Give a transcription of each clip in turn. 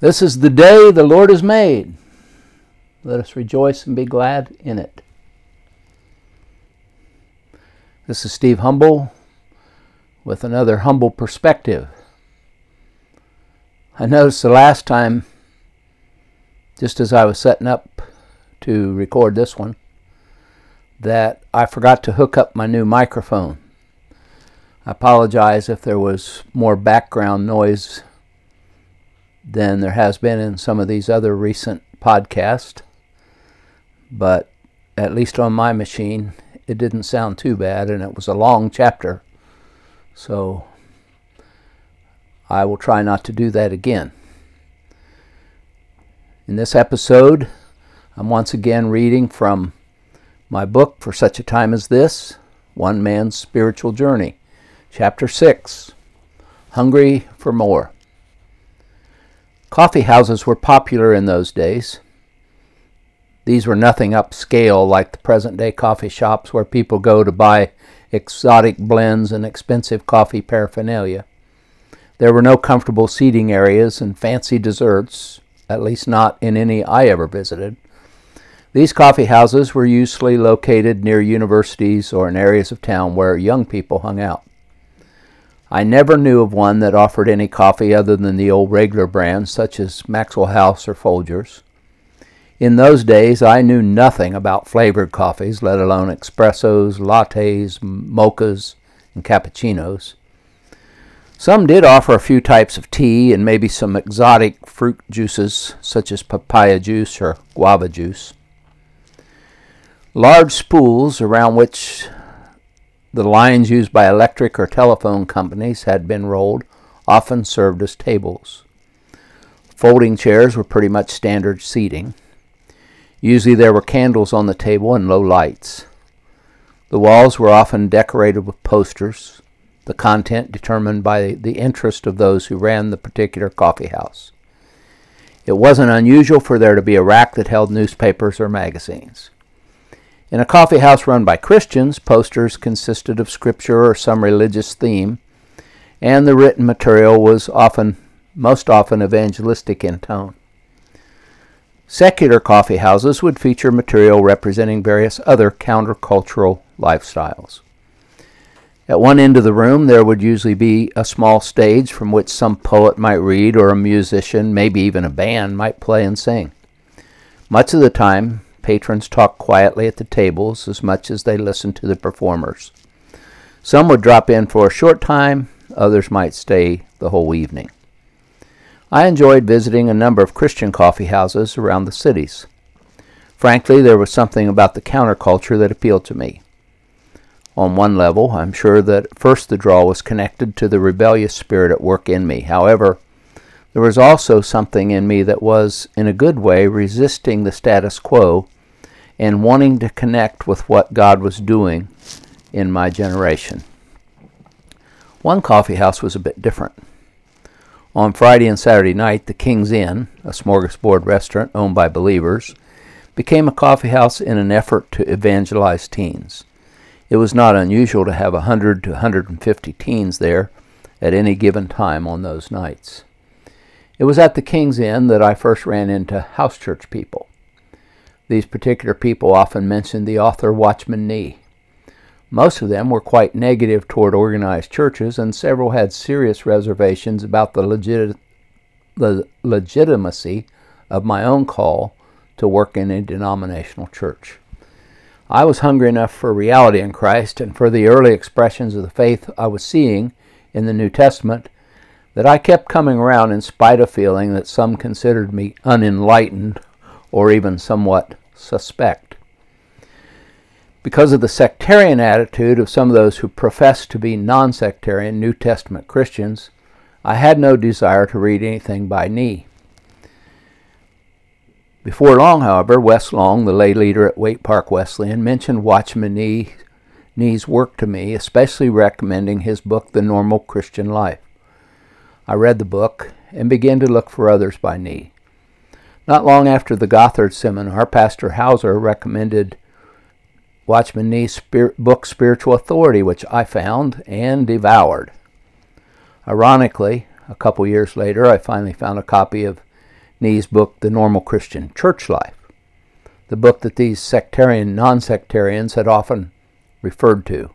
This is the day the Lord has made. Let us rejoice and be glad in it. This is Steve Humble with another humble perspective. I noticed the last time, just as I was setting up to record this one, that I forgot to hook up my new microphone. I apologize if there was more background noise than there has been in some of these other recent podcasts, but at least on my machine, it didn't sound too bad, and it was a long chapter. So I will try not to do that again. In this episode, I'm once again reading from my book, For Such a Time as This One Man's Spiritual Journey, Chapter 6 Hungry for More. Coffee houses were popular in those days. These were nothing upscale like the present day coffee shops where people go to buy exotic blends and expensive coffee paraphernalia. There were no comfortable seating areas and fancy desserts, at least not in any I ever visited. These coffee houses were usually located near universities or in areas of town where young people hung out. I never knew of one that offered any coffee other than the old regular brands such as Maxwell House or Folgers. In those days, I knew nothing about flavored coffees, let alone espressos, lattes, mochas, and cappuccinos. Some did offer a few types of tea and maybe some exotic fruit juices such as papaya juice or guava juice. Large spools around which the lines used by electric or telephone companies had been rolled often served as tables. Folding chairs were pretty much standard seating. Usually there were candles on the table and low lights. The walls were often decorated with posters, the content determined by the interest of those who ran the particular coffee house. It wasn't unusual for there to be a rack that held newspapers or magazines. In a coffee house run by Christians, posters consisted of scripture or some religious theme, and the written material was often, most often, evangelistic in tone. Secular coffee houses would feature material representing various other countercultural lifestyles. At one end of the room, there would usually be a small stage from which some poet might read or a musician, maybe even a band, might play and sing. Much of the time, Patrons talked quietly at the tables as much as they listened to the performers. Some would drop in for a short time, others might stay the whole evening. I enjoyed visiting a number of Christian coffee houses around the cities. Frankly, there was something about the counterculture that appealed to me. On one level, I'm sure that first the draw was connected to the rebellious spirit at work in me. However, there was also something in me that was, in a good way, resisting the status quo and wanting to connect with what God was doing in my generation. One coffee house was a bit different. On Friday and Saturday night, the King's Inn, a smorgasbord restaurant owned by believers, became a coffee house in an effort to evangelize teens. It was not unusual to have 100 to 150 teens there at any given time on those nights. It was at the King's Inn that I first ran into house church people. These particular people often mentioned the author Watchman Nee. Most of them were quite negative toward organized churches, and several had serious reservations about the, legit- the legitimacy of my own call to work in a denominational church. I was hungry enough for reality in Christ and for the early expressions of the faith I was seeing in the New Testament that I kept coming around in spite of feeling that some considered me unenlightened or even somewhat suspect. Because of the sectarian attitude of some of those who profess to be non sectarian New Testament Christians, I had no desire to read anything by Nee. Before long, however, Wes Long, the lay leader at Waite Park Wesleyan, mentioned Watchman Nee, Nee's work to me, especially recommending his book, The Normal Christian Life. I read the book and began to look for others by Nee. Not long after the Gothard seminar, Pastor Hauser recommended Watchman Nee's book Spiritual Authority, which I found and devoured. Ironically, a couple years later, I finally found a copy of Nee's book, The Normal Christian Church Life, the book that these sectarian non sectarians had often referred to,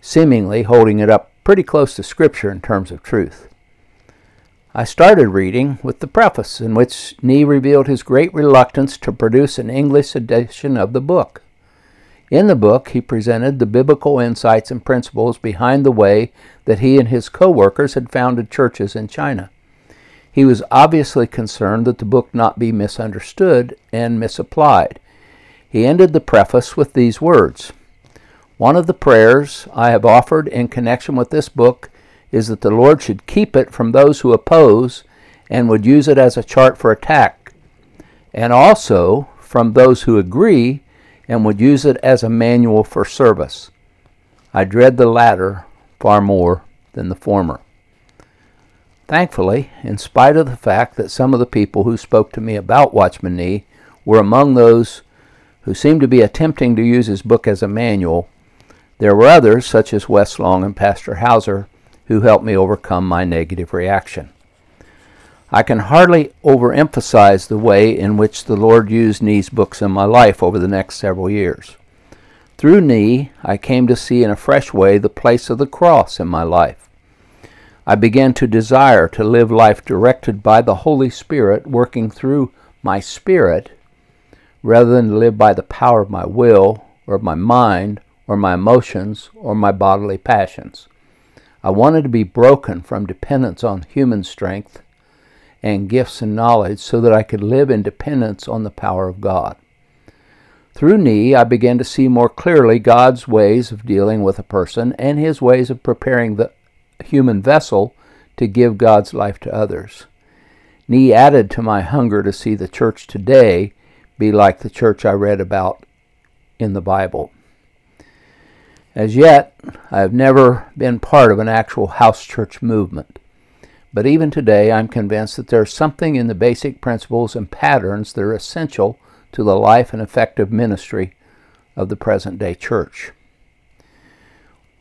seemingly holding it up pretty close to Scripture in terms of truth. I started reading with the preface, in which Nee revealed his great reluctance to produce an English edition of the book. In the book, he presented the biblical insights and principles behind the way that he and his co workers had founded churches in China. He was obviously concerned that the book not be misunderstood and misapplied. He ended the preface with these words One of the prayers I have offered in connection with this book is that the Lord should keep it from those who oppose and would use it as a chart for attack, and also from those who agree and would use it as a manual for service. I dread the latter far more than the former. Thankfully, in spite of the fact that some of the people who spoke to me about Watchman Nee were among those who seemed to be attempting to use his book as a manual, there were others, such as Wes Long and Pastor Hauser, who helped me overcome my negative reaction. I can hardly overemphasize the way in which the Lord used Nee's books in my life over the next several years. Through Nee, I came to see in a fresh way the place of the cross in my life. I began to desire to live life directed by the Holy Spirit working through my spirit rather than to live by the power of my will or of my mind or my emotions or my bodily passions. I wanted to be broken from dependence on human strength and gifts and knowledge so that I could live in dependence on the power of God. Through Nee, I began to see more clearly God's ways of dealing with a person and his ways of preparing the human vessel to give God's life to others. Nee added to my hunger to see the church today be like the church I read about in the Bible. As yet, I have never been part of an actual house church movement. But even today, I'm convinced that there's something in the basic principles and patterns that are essential to the life and effective ministry of the present day church.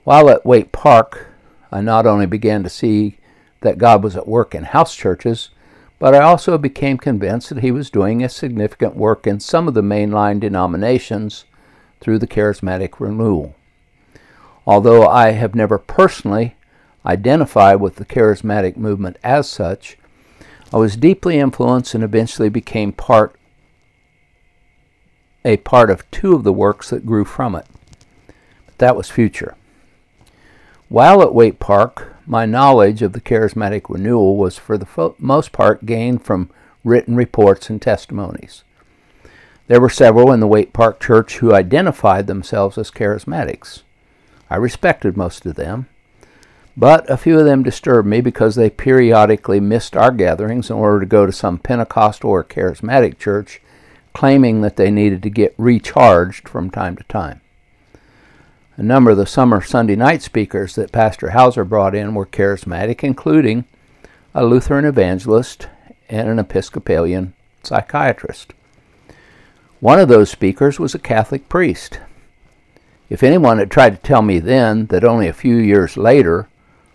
While at Waite Park, I not only began to see that God was at work in house churches, but I also became convinced that He was doing a significant work in some of the mainline denominations through the charismatic renewal. Although I have never personally identified with the charismatic movement as such, I was deeply influenced and eventually became part a part of two of the works that grew from it. But that was future. While at Waite Park, my knowledge of the charismatic renewal was for the fo- most part gained from written reports and testimonies. There were several in the Waite Park Church who identified themselves as charismatics. I respected most of them, but a few of them disturbed me because they periodically missed our gatherings in order to go to some Pentecostal or charismatic church, claiming that they needed to get recharged from time to time. A number of the summer Sunday night speakers that Pastor Hauser brought in were charismatic, including a Lutheran evangelist and an Episcopalian psychiatrist. One of those speakers was a Catholic priest. If anyone had tried to tell me then that only a few years later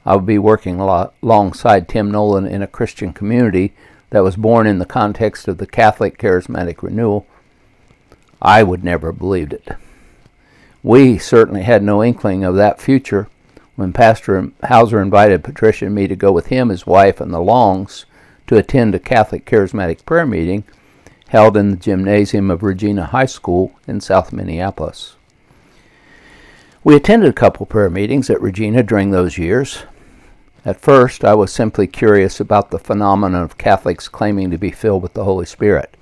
I would be working alongside Tim Nolan in a Christian community that was born in the context of the Catholic Charismatic Renewal, I would never have believed it. We certainly had no inkling of that future when Pastor Hauser invited Patricia and me to go with him, his wife, and the Longs to attend a Catholic Charismatic prayer meeting held in the gymnasium of Regina High School in South Minneapolis. We attended a couple prayer meetings at Regina during those years, at first, I was simply curious about the phenomenon of Catholics claiming to be filled with the Holy Spirit.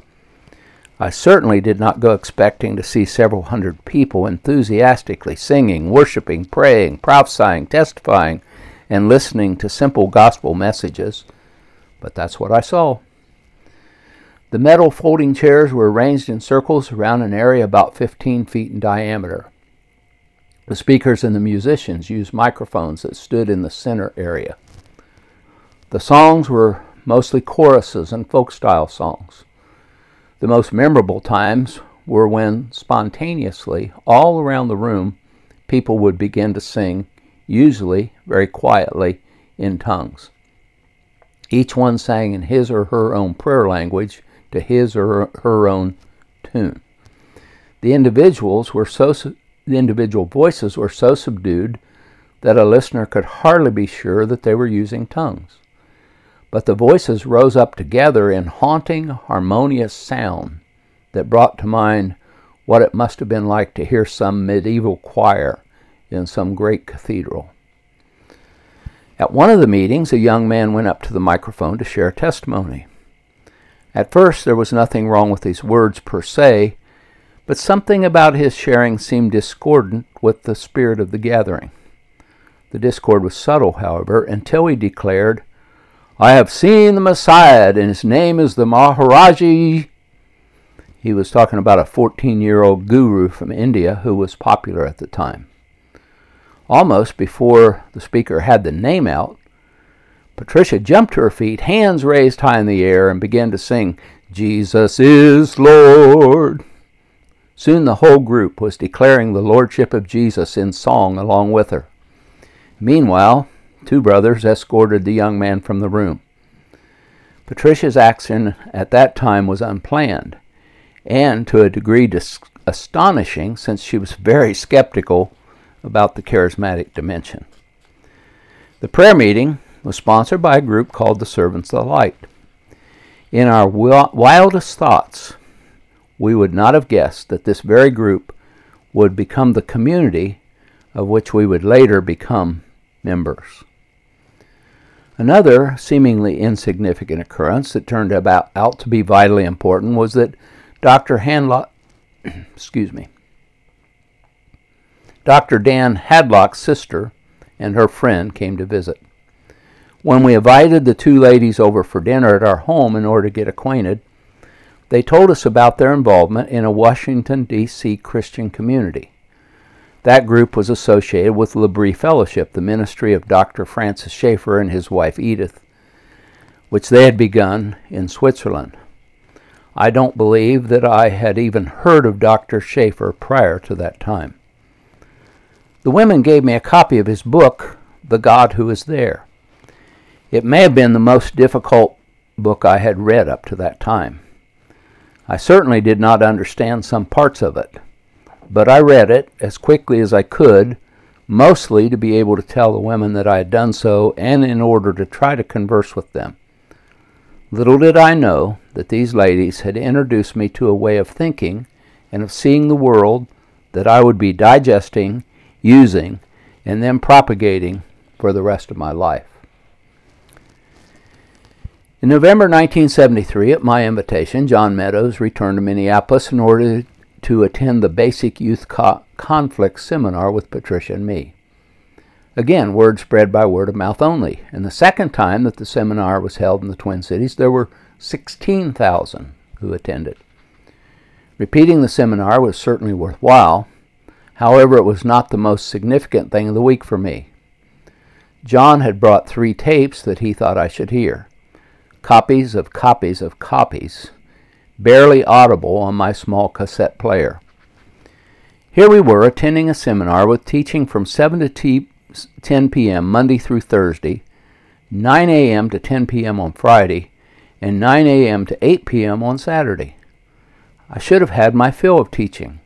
I certainly did not go expecting to see several hundred people enthusiastically singing, worshiping, praying, prophesying, testifying, and listening to simple gospel messages, but that's what I saw. The metal folding chairs were arranged in circles around an area about 15 feet in diameter. The speakers and the musicians used microphones that stood in the center area. The songs were mostly choruses and folk style songs. The most memorable times were when spontaneously, all around the room, people would begin to sing, usually very quietly, in tongues. Each one sang in his or her own prayer language to his or her own tune. The individuals were so the individual voices were so subdued that a listener could hardly be sure that they were using tongues. But the voices rose up together in haunting, harmonious sound that brought to mind what it must have been like to hear some medieval choir in some great cathedral. At one of the meetings, a young man went up to the microphone to share testimony. At first, there was nothing wrong with his words per se, but something about his sharing seemed discordant with the spirit of the gathering. The discord was subtle, however, until he declared, I have seen the Messiah, and his name is the Maharaji. He was talking about a 14 year old guru from India who was popular at the time. Almost before the speaker had the name out, Patricia jumped to her feet, hands raised high in the air, and began to sing, Jesus is Lord. Soon the whole group was declaring the Lordship of Jesus in song along with her. Meanwhile, two brothers escorted the young man from the room. Patricia's action at that time was unplanned, and to a degree dis- astonishing since she was very skeptical about the charismatic dimension. The prayer meeting was sponsored by a group called the Servants of the Light. In our wildest thoughts, we would not have guessed that this very group would become the community of which we would later become members. Another seemingly insignificant occurrence that turned about, out to be vitally important was that Dr. Hanlock, excuse me, Dr. Dan Hadlock's sister and her friend came to visit. When we invited the two ladies over for dinner at our home in order to get acquainted, they told us about their involvement in a Washington, D.C. Christian community. That group was associated with L'Abri Fellowship, the ministry of Dr. Francis Schaeffer and his wife Edith, which they had begun in Switzerland. I don't believe that I had even heard of Dr. Schaeffer prior to that time. The women gave me a copy of his book, The God Who Is There. It may have been the most difficult book I had read up to that time. I certainly did not understand some parts of it, but I read it as quickly as I could, mostly to be able to tell the women that I had done so and in order to try to converse with them. Little did I know that these ladies had introduced me to a way of thinking and of seeing the world that I would be digesting using, and then propagating for the rest of my life. In November 1973, at my invitation, John Meadows returned to Minneapolis in order to attend the Basic Youth Co- Conflict Seminar with Patricia and me. Again, word spread by word of mouth only. And the second time that the seminar was held in the Twin Cities, there were 16,000 who attended. Repeating the seminar was certainly worthwhile, However, it was not the most significant thing of the week for me. John had brought three tapes that he thought I should hear copies of copies of copies, barely audible on my small cassette player. Here we were attending a seminar with teaching from 7 to t- 10 p.m. Monday through Thursday, 9 a.m. to 10 p.m. on Friday, and 9 a.m. to 8 p.m. on Saturday. I should have had my fill of teaching.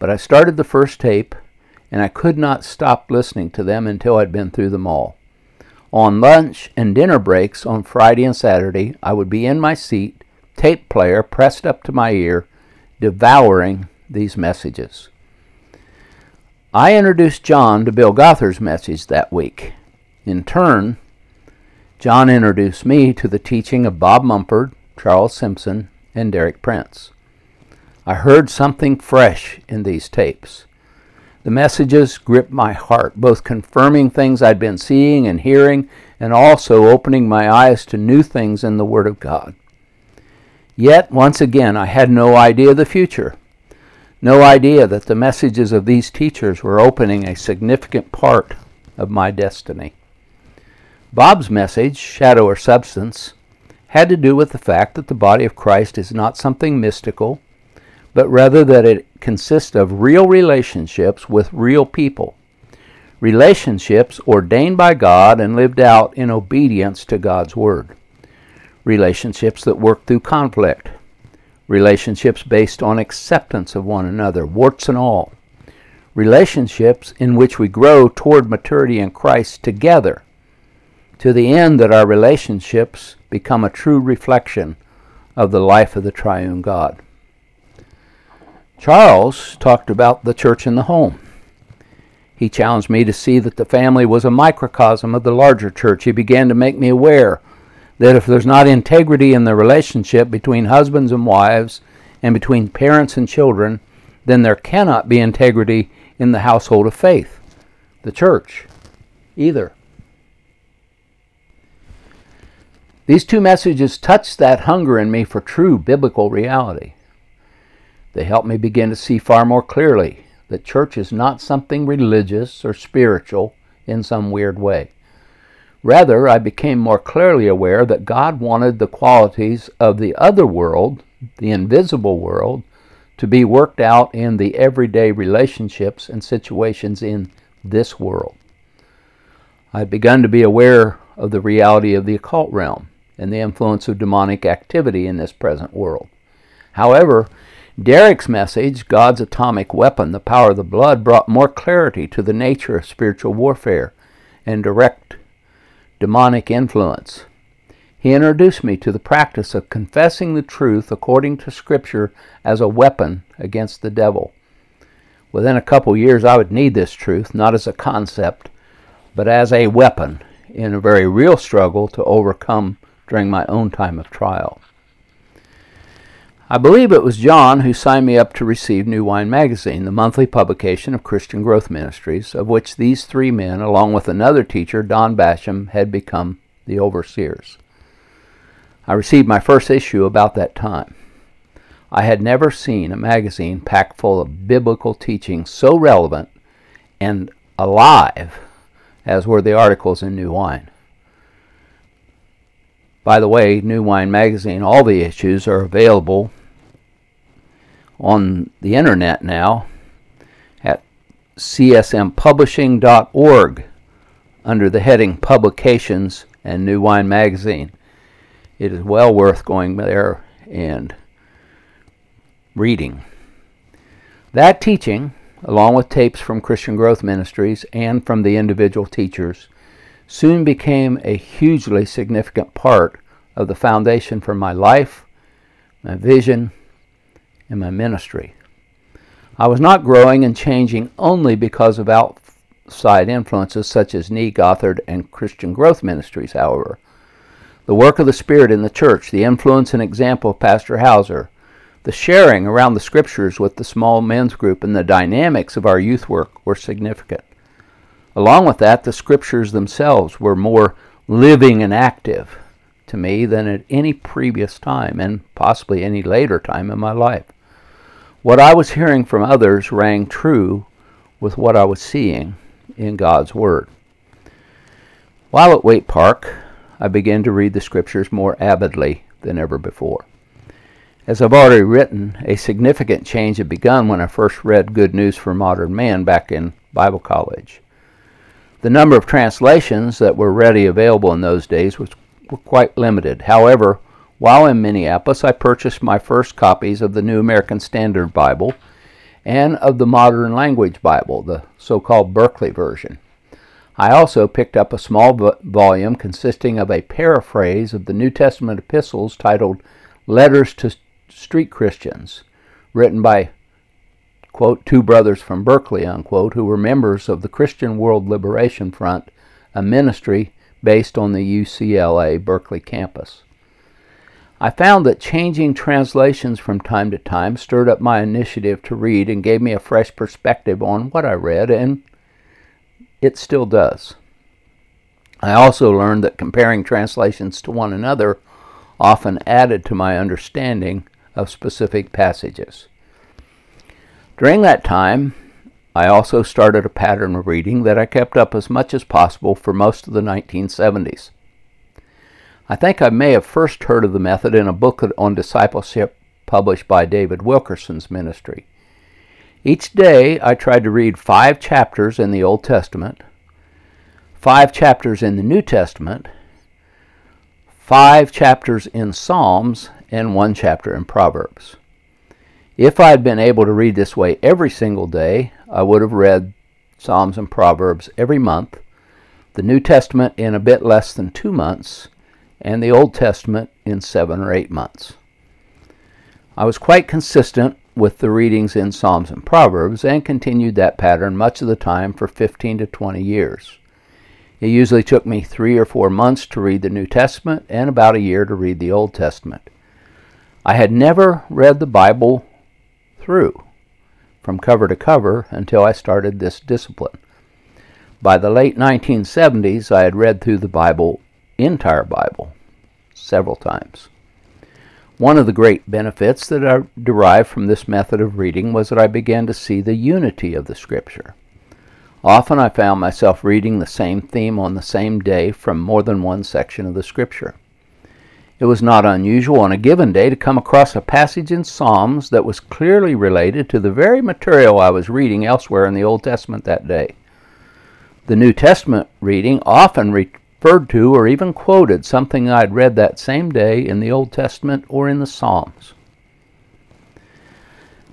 But I started the first tape, and I could not stop listening to them until I'd been through them all. On lunch and dinner breaks on Friday and Saturday, I would be in my seat, tape player pressed up to my ear, devouring these messages. I introduced John to Bill Gothard's message that week. In turn, John introduced me to the teaching of Bob Mumford, Charles Simpson, and Derek Prince. I heard something fresh in these tapes. The messages gripped my heart, both confirming things I'd been seeing and hearing, and also opening my eyes to new things in the Word of God. Yet, once again, I had no idea of the future. No idea that the messages of these teachers were opening a significant part of my destiny. Bob's message, Shadow or Substance, had to do with the fact that the body of Christ is not something mystical but rather that it consists of real relationships with real people. relationships ordained by God and lived out in obedience to God's Word, relationships that work through conflict, relationships based on acceptance of one another, warts and all, relationships in which we grow toward maturity in Christ together, to the end that our relationships become a true reflection of the life of the triune God. Charles talked about the church in the home. He challenged me to see that the family was a microcosm of the larger church. He began to make me aware that if there's not integrity in the relationship between husbands and wives and between parents and children, then there cannot be integrity in the household of faith, the church, either. These two messages touched that hunger in me for true biblical reality. They helped me begin to see far more clearly that church is not something religious or spiritual in some weird way. Rather, I became more clearly aware that God wanted the qualities of the other world, the invisible world, to be worked out in the everyday relationships and situations in this world. I had begun to be aware of the reality of the occult realm and the influence of demonic activity in this present world. However, Derek's message, God's atomic weapon, the power of the blood, brought more clarity to the nature of spiritual warfare and direct demonic influence. He introduced me to the practice of confessing the truth according to Scripture as a weapon against the devil. Within a couple years, I would need this truth, not as a concept, but as a weapon in a very real struggle to overcome during my own time of trial. I believe it was John who signed me up to receive New Wine Magazine, the monthly publication of Christian Growth Ministries, of which these three men, along with another teacher, Don Basham, had become the overseers. I received my first issue about that time. I had never seen a magazine packed full of biblical teaching so relevant and alive as were the articles in New Wine. By the way, New Wine Magazine, all the issues are available on the internet now at csmpublishing.org under the heading Publications and New Wine Magazine. It is well worth going there and reading. That teaching, along with tapes from Christian Growth Ministries and from the individual teachers, soon became a hugely significant part of the foundation for my life, my vision, and my ministry. I was not growing and changing only because of outside influences such as Nee Gothard and Christian Growth Ministries, however. The work of the Spirit in the church, the influence and example of Pastor Hauser, the sharing around the scriptures with the small men's group, and the dynamics of our youth work were significant. Along with that, the scriptures themselves were more living and active to me than at any previous time and possibly any later time in my life. What I was hearing from others rang true with what I was seeing in God's Word. While at Waite Park, I began to read the Scriptures more avidly than ever before. As I've already written, a significant change had begun when I first read Good News for Modern Man back in Bible college. The number of translations that were ready available in those days was were quite limited. However, while in Minneapolis, I purchased my first copies of the New American Standard Bible and of the Modern Language Bible, the so called Berkeley version. I also picked up a small volume consisting of a paraphrase of the New Testament epistles titled Letters to Street Christians, written by, quote, two brothers from Berkeley, unquote, who were members of the Christian World Liberation Front, a ministry based on the UCLA Berkeley campus. I found that changing translations from time to time stirred up my initiative to read and gave me a fresh perspective on what I read, and it still does. I also learned that comparing translations to one another often added to my understanding of specific passages. During that time, I also started a pattern of reading that I kept up as much as possible for most of the 1970s. I think I may have first heard of the method in a book on discipleship published by David Wilkerson's ministry. Each day I tried to read five chapters in the Old Testament, five chapters in the New Testament, five chapters in Psalms, and one chapter in Proverbs. If I had been able to read this way every single day, I would have read Psalms and Proverbs every month, the New Testament in a bit less than two months, and the Old Testament in seven or eight months. I was quite consistent with the readings in Psalms and Proverbs and continued that pattern much of the time for 15 to 20 years. It usually took me three or four months to read the New Testament and about a year to read the Old Testament. I had never read the Bible through from cover to cover until I started this discipline. By the late 1970s, I had read through the Bible, entire Bible, several times. One of the great benefits that I derived from this method of reading was that I began to see the unity of the Scripture. Often I found myself reading the same theme on the same day from more than one section of the Scripture. It was not unusual on a given day to come across a passage in Psalms that was clearly related to the very material I was reading elsewhere in the Old Testament that day. The New Testament reading often referred to or even quoted something I'd read that same day in the Old Testament or in the Psalms.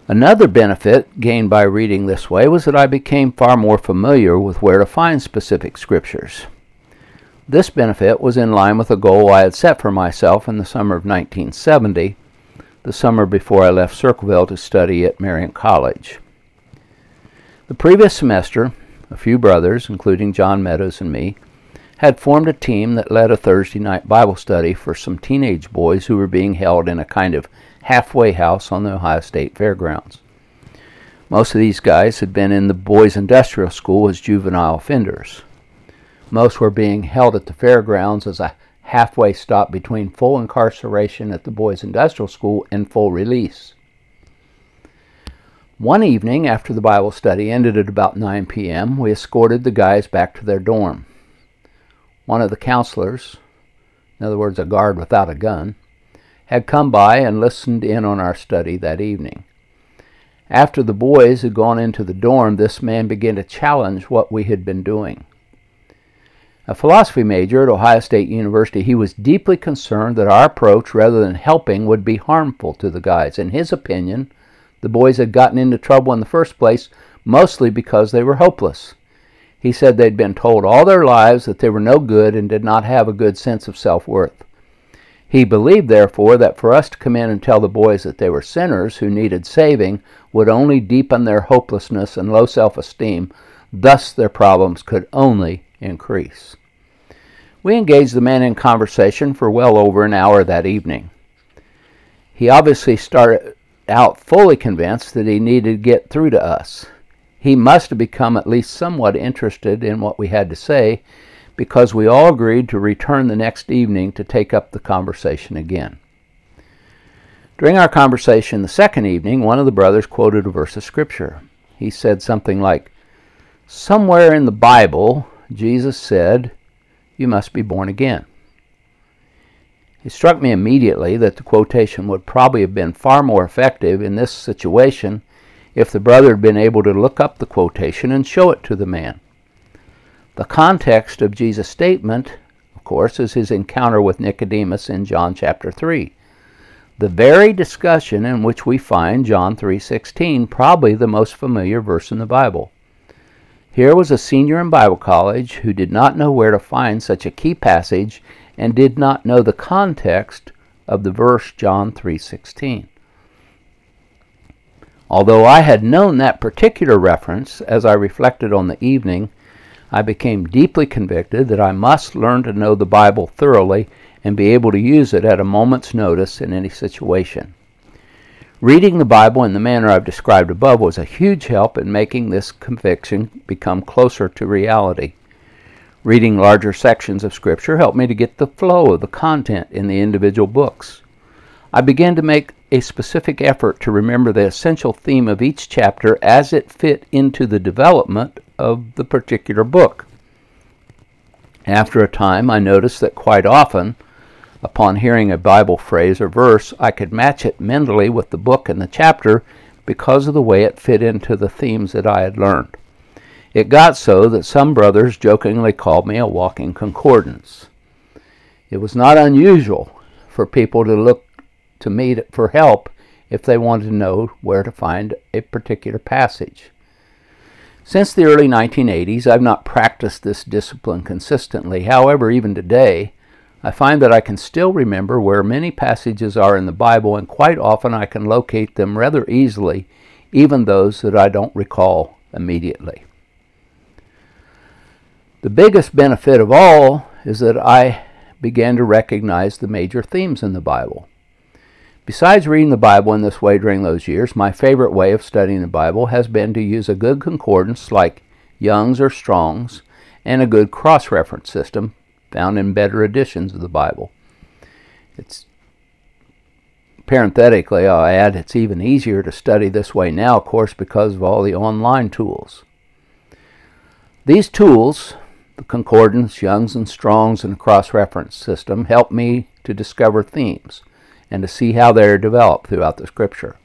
Another benefit gained by reading this way was that I became far more familiar with where to find specific scriptures. This benefit was in line with a goal I had set for myself in the summer of 1970, the summer before I left Circleville to study at Marian College. The previous semester, a few brothers, including John Meadows and me, had formed a team that led a Thursday night Bible study for some teenage boys who were being held in a kind of halfway house on the Ohio State Fairgrounds. Most of these guys had been in the Boys Industrial School as juvenile offenders. Most were being held at the fairgrounds as a halfway stop between full incarceration at the Boys Industrial School and full release. One evening, after the Bible study ended at about 9 p.m., we escorted the guys back to their dorm one of the counselors, in other words, a guard without a gun, had come by and listened in on our study that evening. After the boys had gone into the dorm, this man began to challenge what we had been doing. A philosophy major at Ohio State University, he was deeply concerned that our approach, rather than helping, would be harmful to the guys. In his opinion, the boys had gotten into trouble in the first place mostly because they were hopeless. He said they'd been told all their lives that they were no good and did not have a good sense of self worth. He believed, therefore, that for us to come in and tell the boys that they were sinners who needed saving would only deepen their hopelessness and low self esteem, thus, their problems could only increase. We engaged the man in conversation for well over an hour that evening. He obviously started out fully convinced that he needed to get through to us. He must have become at least somewhat interested in what we had to say because we all agreed to return the next evening to take up the conversation again. During our conversation the second evening, one of the brothers quoted a verse of Scripture. He said something like, Somewhere in the Bible, Jesus said, You must be born again. It struck me immediately that the quotation would probably have been far more effective in this situation if the brother had been able to look up the quotation and show it to the man. The context of Jesus' statement, of course, is his encounter with Nicodemus in John chapter 3. The very discussion in which we find John 3:16, probably the most familiar verse in the Bible. Here was a senior in Bible college who did not know where to find such a key passage and did not know the context of the verse John 3:16. Although I had known that particular reference as I reflected on the evening, I became deeply convicted that I must learn to know the Bible thoroughly and be able to use it at a moment's notice in any situation. Reading the Bible in the manner I've described above was a huge help in making this conviction become closer to reality. Reading larger sections of Scripture helped me to get the flow of the content in the individual books. I began to make a specific effort to remember the essential theme of each chapter as it fit into the development of the particular book. After a time, I noticed that quite often, upon hearing a Bible phrase or verse, I could match it mentally with the book and the chapter because of the way it fit into the themes that I had learned. It got so that some brothers jokingly called me a walking concordance. It was not unusual for people to look to me for help if they wanted to know where to find a particular passage. Since the early 1980s, I've not practiced this discipline consistently. However, even today, I find that I can still remember where many passages are in the Bible, and quite often I can locate them rather easily, even those that I don't recall immediately. The biggest benefit of all is that I began to recognize the major themes in the Bible. Besides reading the Bible in this way during those years, my favorite way of studying the Bible has been to use a good concordance like Young's or Strong's and a good cross reference system found in better editions of the Bible. It's parenthetically, I'll add it's even easier to study this way now, of course, because of all the online tools. These tools, the concordance, Young's and Strong's, and cross reference system, help me to discover themes and to see how they are developed throughout the Scripture.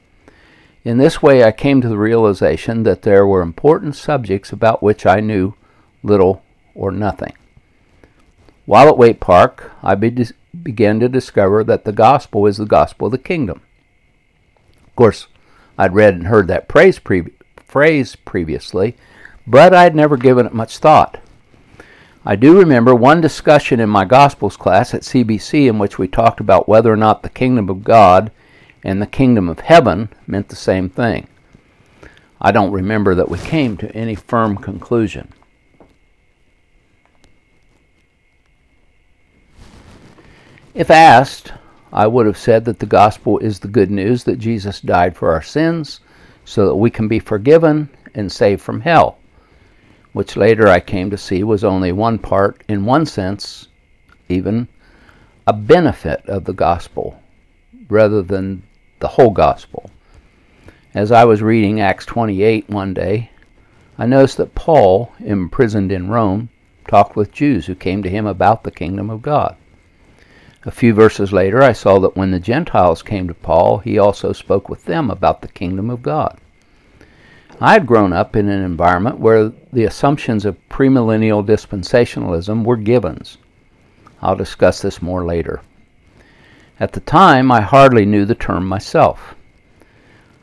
In this way, I came to the realization that there were important subjects about which I knew little or nothing. While at Waite Park, I be- began to discover that the gospel is the gospel of the kingdom. Of course, I'd read and heard that pre- phrase previously, but I'd never given it much thought. I do remember one discussion in my Gospels class at CBC in which we talked about whether or not the kingdom of God and the kingdom of heaven meant the same thing. I don't remember that we came to any firm conclusion. If asked, I would have said that the gospel is the good news that Jesus died for our sins so that we can be forgiven and saved from hell which later I came to see was only one part, in one sense, even a benefit of the gospel rather than the whole gospel. As I was reading Acts 28 one day, I noticed that Paul, imprisoned in Rome, talked with Jews who came to him about the kingdom of God. A few verses later, I saw that when the Gentiles came to Paul, he also spoke with them about the kingdom of God. I had grown up in an environment where the assumptions of premillennial dispensationalism were givens. I'll discuss this more later. At the time, I hardly knew the term myself.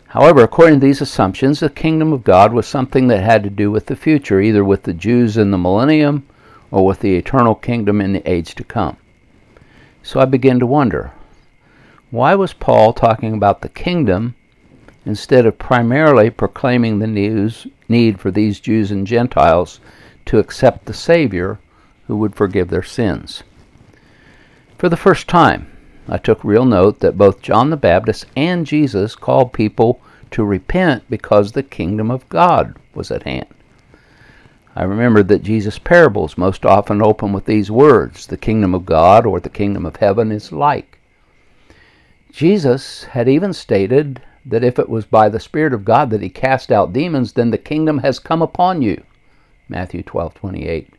However, according to these assumptions, the kingdom of God was something that had to do with the future, either with the Jews in the millennium or with the eternal kingdom in the age to come. So I began to wonder why was Paul talking about the kingdom instead of primarily proclaiming the news, need for these Jews and Gentiles to accept the Savior who would forgive their sins. For the first time, I took real note that both John the Baptist and Jesus called people to repent because the kingdom of God was at hand. I remember that Jesus' parables most often open with these words The kingdom of God or the kingdom of heaven is like. Jesus had even stated that if it was by the Spirit of God that he cast out demons, then the kingdom has come upon you. Matthew 12 28.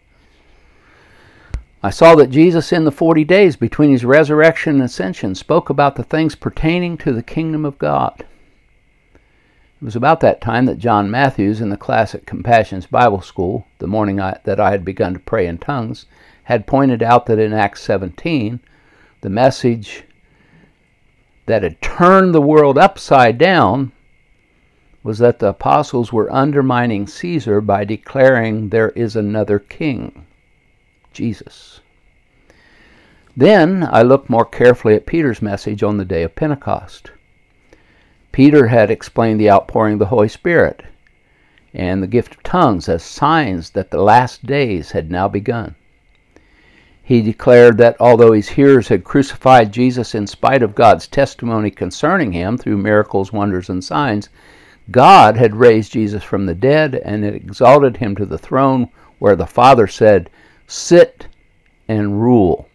I saw that Jesus, in the 40 days between his resurrection and ascension, spoke about the things pertaining to the kingdom of God. It was about that time that John Matthews, in the classic Compassions Bible School, the morning I, that I had begun to pray in tongues, had pointed out that in Acts 17, the message that had turned the world upside down was that the apostles were undermining Caesar by declaring there is another king, Jesus. Then I looked more carefully at Peter's message on the day of Pentecost. Peter had explained the outpouring of the Holy Spirit and the gift of tongues as signs that the last days had now begun. He declared that although his hearers had crucified Jesus in spite of God's testimony concerning him through miracles, wonders, and signs, God had raised Jesus from the dead and had exalted him to the throne where the Father said, Sit and rule.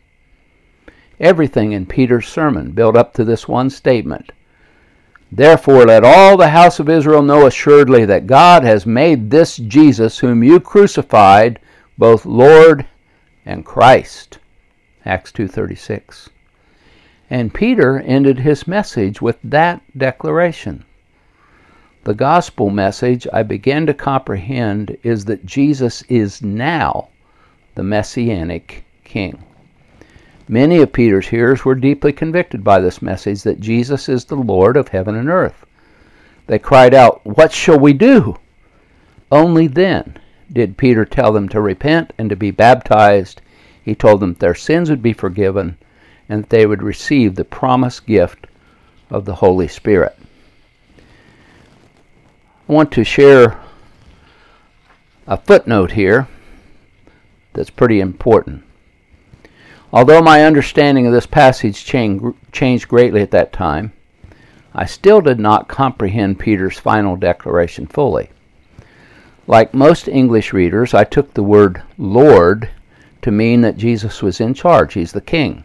Everything in Peter's sermon built up to this one statement. Therefore, let all the house of Israel know assuredly that God has made this Jesus, whom you crucified, both Lord and Christ. Acts 2:36. And Peter ended his message with that declaration. The gospel message I began to comprehend is that Jesus is now the messianic king. Many of Peter's hearers were deeply convicted by this message that Jesus is the Lord of heaven and earth. They cried out, What shall we do? Only then did Peter tell them to repent and to be baptized. He told them their sins would be forgiven and that they would receive the promised gift of the Holy Spirit. I want to share a footnote here that's pretty important. Although my understanding of this passage changed greatly at that time, I still did not comprehend Peter's final declaration fully. Like most English readers, I took the word Lord to mean that Jesus was in charge, he's the king.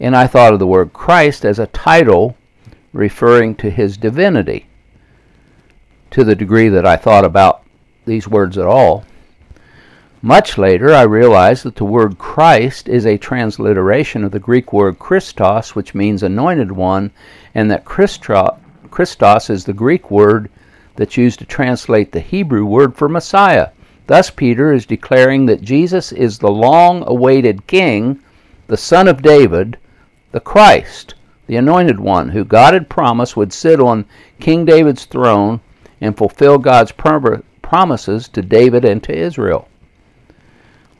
And I thought of the word Christ as a title referring to his divinity. To the degree that I thought about these words at all, much later, I realized that the word Christ is a transliteration of the Greek word Christos, which means anointed one, and that Christos is the Greek word that's used to translate the Hebrew word for Messiah. Thus, Peter is declaring that Jesus is the long awaited King, the Son of David, the Christ, the anointed one, who God had promised would sit on King David's throne and fulfill God's promises to David and to Israel.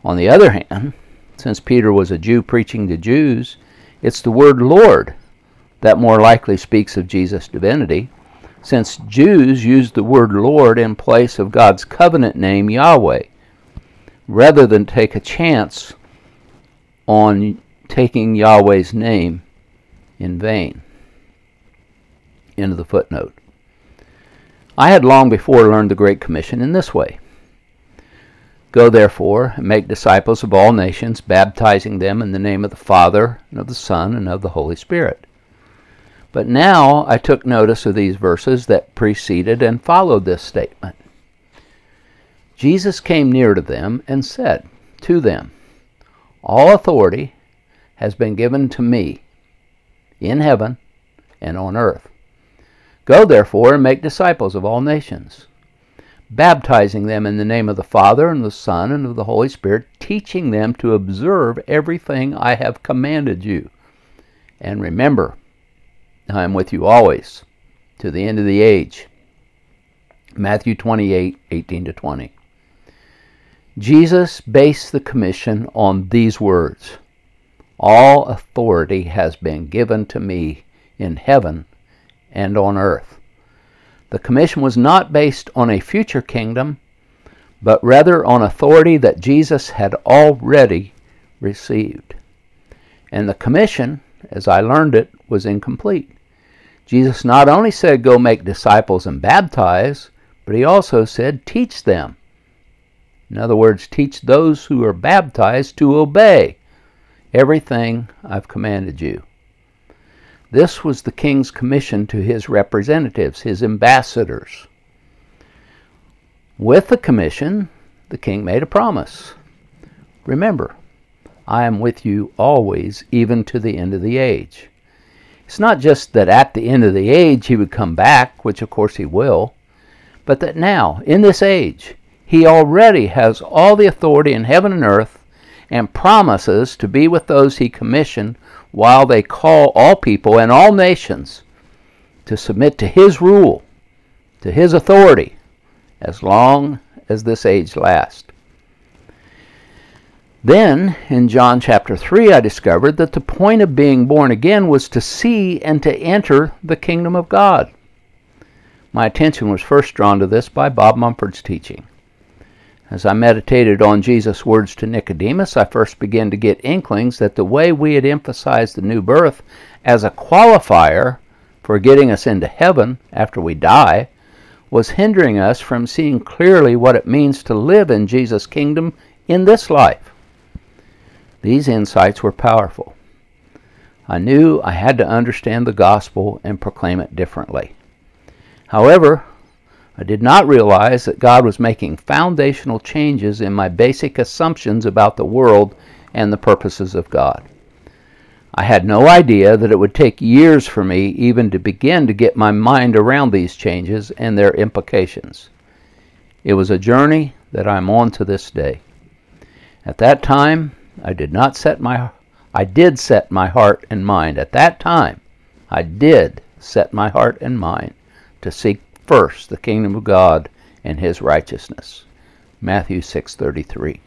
On the other hand, since Peter was a Jew preaching to Jews, it's the word Lord that more likely speaks of Jesus' divinity, since Jews used the word Lord in place of God's covenant name Yahweh, rather than take a chance on taking Yahweh's name in vain. End of the footnote. I had long before learned the Great Commission in this way. Go therefore and make disciples of all nations, baptizing them in the name of the Father, and of the Son, and of the Holy Spirit. But now I took notice of these verses that preceded and followed this statement. Jesus came near to them and said to them, All authority has been given to me in heaven and on earth. Go therefore and make disciples of all nations baptizing them in the name of the Father and the Son and of the Holy Spirit, teaching them to observe everything I have commanded you. And remember, I am with you always to the end of the age. Matthew 28 18 to 20. Jesus based the commission on these words All authority has been given to me in heaven and on earth. The commission was not based on a future kingdom, but rather on authority that Jesus had already received. And the commission, as I learned it, was incomplete. Jesus not only said, Go make disciples and baptize, but he also said, Teach them. In other words, teach those who are baptized to obey everything I've commanded you. This was the king's commission to his representatives, his ambassadors. With the commission, the king made a promise. Remember, I am with you always, even to the end of the age. It's not just that at the end of the age he would come back, which of course he will, but that now, in this age, he already has all the authority in heaven and earth and promises to be with those he commissioned while they call all people and all nations to submit to his rule, to his authority, as long as this age lasts. Then, in John chapter 3, I discovered that the point of being born again was to see and to enter the kingdom of God. My attention was first drawn to this by Bob Mumford's teaching. As I meditated on Jesus' words to Nicodemus, I first began to get inklings that the way we had emphasized the new birth as a qualifier for getting us into heaven after we die was hindering us from seeing clearly what it means to live in Jesus' kingdom in this life. These insights were powerful. I knew I had to understand the gospel and proclaim it differently. However, I did not realize that God was making foundational changes in my basic assumptions about the world and the purposes of God. I had no idea that it would take years for me even to begin to get my mind around these changes and their implications. It was a journey that I'm on to this day. At that time, I did not set my I did set my heart and mind at that time. I did set my heart and mind to seek first the kingdom of God and his righteousness. Matthew 6:33.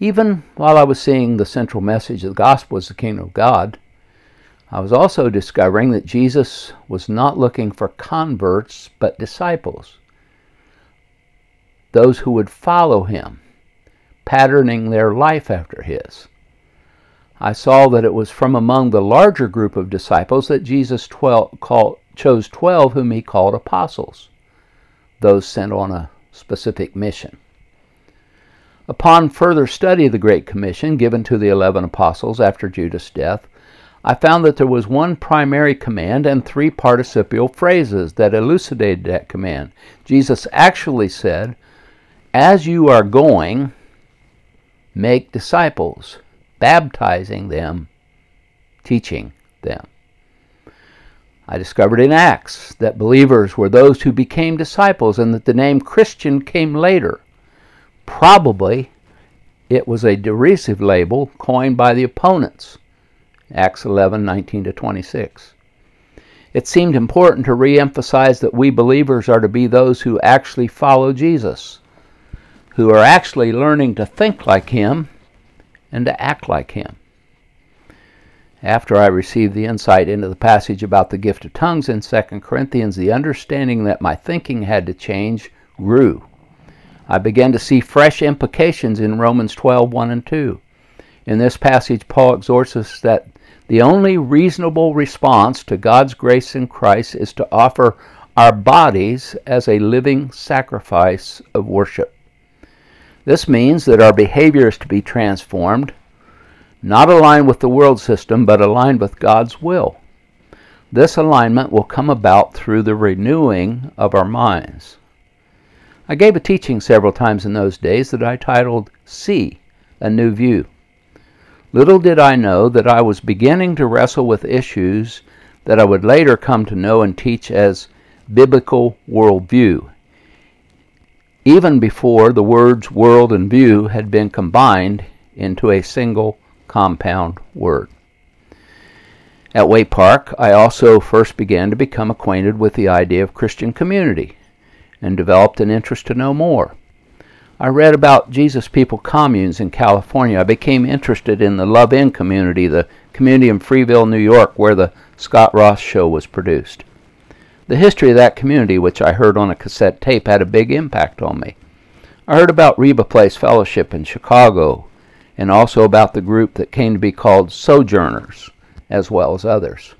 Even while I was seeing the central message of the gospel as the kingdom of God, I was also discovering that Jesus was not looking for converts but disciples, those who would follow him, patterning their life after his. I saw that it was from among the larger group of disciples that Jesus 12, called, chose 12 whom he called apostles, those sent on a specific mission. Upon further study of the Great Commission given to the eleven apostles after Judas' death, I found that there was one primary command and three participial phrases that elucidated that command. Jesus actually said, As you are going, make disciples, baptizing them, teaching them. I discovered in Acts that believers were those who became disciples and that the name Christian came later. Probably it was a derisive label coined by the opponents Acts 11 19 to 26. It seemed important to re emphasize that we believers are to be those who actually follow Jesus, who are actually learning to think like Him and to act like Him. After I received the insight into the passage about the gift of tongues in 2 Corinthians, the understanding that my thinking had to change grew. I began to see fresh implications in Romans 12 1 and 2. In this passage, Paul exhorts us that the only reasonable response to God's grace in Christ is to offer our bodies as a living sacrifice of worship. This means that our behavior is to be transformed, not aligned with the world system, but aligned with God's will. This alignment will come about through the renewing of our minds. I gave a teaching several times in those days that I titled See, a New View. Little did I know that I was beginning to wrestle with issues that I would later come to know and teach as biblical worldview, even before the words world and view had been combined into a single compound word. At Waite Park, I also first began to become acquainted with the idea of Christian community and developed an interest to know more. I read about Jesus People communes in California. I became interested in the Love Inn community, the community in Freeville, New York, where the Scott Ross show was produced. The history of that community, which I heard on a cassette tape, had a big impact on me. I heard about Reba Place Fellowship in Chicago, and also about the group that came to be called Sojourners, as well as others.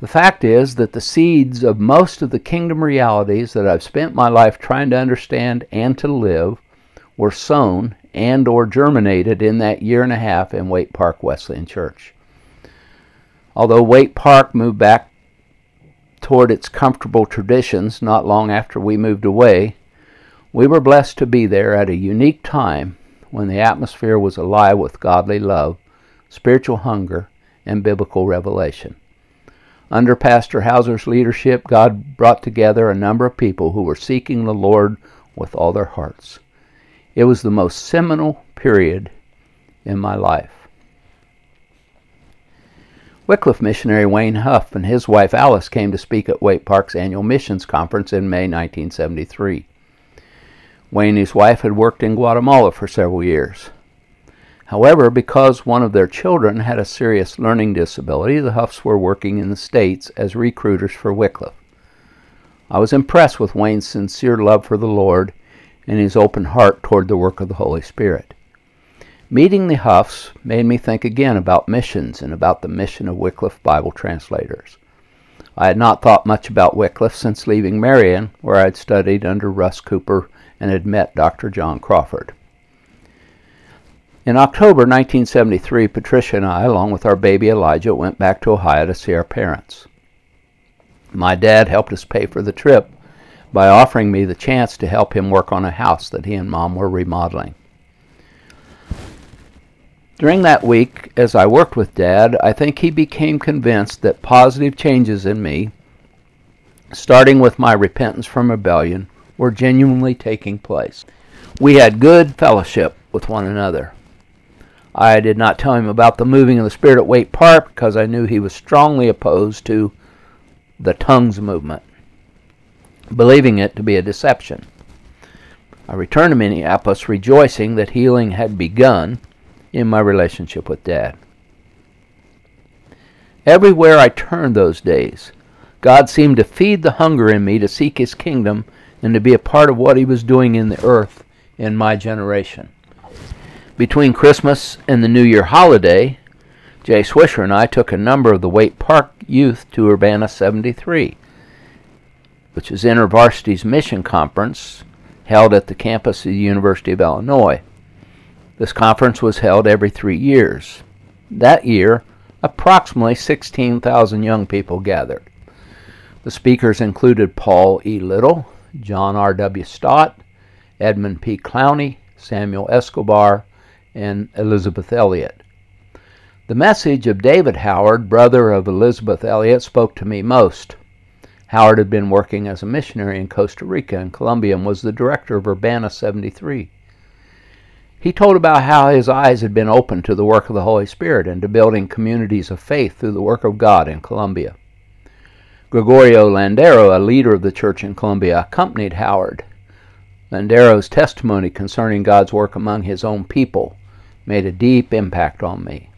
The fact is that the seeds of most of the kingdom realities that I've spent my life trying to understand and to live were sown and or germinated in that year and a half in Waite Park Wesleyan Church. Although Waite Park moved back toward its comfortable traditions not long after we moved away, we were blessed to be there at a unique time when the atmosphere was alive with godly love, spiritual hunger, and biblical revelation. Under Pastor Hauser's leadership, God brought together a number of people who were seeking the Lord with all their hearts. It was the most seminal period in my life. Wycliffe missionary Wayne Huff and his wife Alice came to speak at Waite Park's annual missions conference in May 1973. Wayne and his wife had worked in Guatemala for several years. However, because one of their children had a serious learning disability, the Huffs were working in the States as recruiters for Wycliffe. I was impressed with Wayne's sincere love for the Lord and his open heart toward the work of the Holy Spirit. Meeting the Huffs made me think again about missions and about the mission of Wycliffe Bible translators. I had not thought much about Wycliffe since leaving Marion, where I had studied under Russ Cooper and had met Dr. John Crawford. In October 1973, Patricia and I, along with our baby Elijah, went back to Ohio to see our parents. My dad helped us pay for the trip by offering me the chance to help him work on a house that he and mom were remodeling. During that week, as I worked with Dad, I think he became convinced that positive changes in me, starting with my repentance from rebellion, were genuinely taking place. We had good fellowship with one another. I did not tell him about the moving of the Spirit at Waite Park because I knew he was strongly opposed to the tongues movement, believing it to be a deception. I returned to Minneapolis rejoicing that healing had begun in my relationship with Dad. Everywhere I turned those days, God seemed to feed the hunger in me to seek His kingdom and to be a part of what He was doing in the earth in my generation. Between Christmas and the New Year holiday, Jay Swisher and I took a number of the Waite Park youth to Urbana 73, which is InterVarsity's mission conference held at the campus of the University of Illinois. This conference was held every three years. That year, approximately 16,000 young people gathered. The speakers included Paul E. Little, John R. W. Stott, Edmund P. Clowney, Samuel Escobar, and Elizabeth Elliot. The message of David Howard, brother of Elizabeth Elliot, spoke to me most. Howard had been working as a missionary in Costa Rica and Colombia and was the director of Urbana 73. He told about how his eyes had been opened to the work of the Holy Spirit and to building communities of faith through the work of God in Colombia. Gregorio Landero, a leader of the church in Colombia, accompanied Howard. Landero's testimony concerning God's work among his own people made a deep impact on me.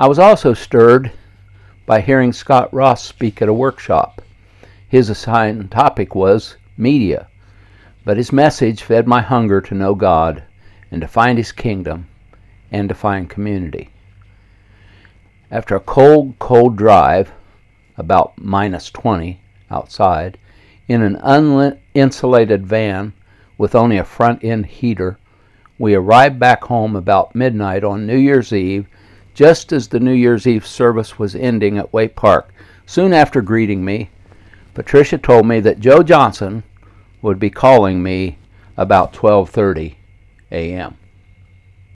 I was also stirred by hearing Scott Ross speak at a workshop. His assigned topic was media, but his message fed my hunger to know God and to find His kingdom and to find community. After a cold, cold drive, about minus 20 outside, in an uninsulated van with only a front end heater, we arrived back home about midnight on New Year's Eve, just as the New Year's Eve service was ending at Waite Park. Soon after greeting me, Patricia told me that Joe Johnson would be calling me about 12:30 a.m.